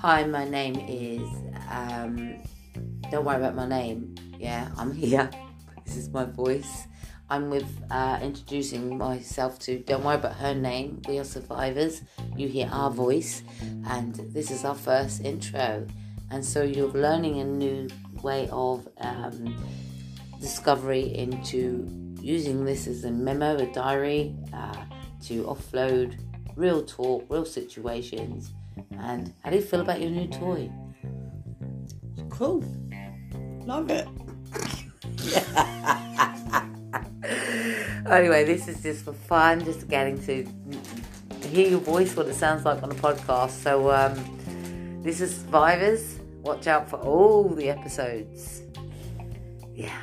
Hi, my name is. Um, don't worry about my name. Yeah, I'm here. This is my voice. I'm with uh, introducing myself to. Don't worry about her name. We are survivors. You hear our voice, and this is our first intro. And so you're learning a new way of um, discovery into using this as a memo, a diary, uh, to offload real talk, real situations. And how do you feel about your new toy? Cool. Love it. anyway, this is just for fun, just getting to hear your voice, what it sounds like on a podcast. So, um, this is Survivors. Watch out for all the episodes. Yeah.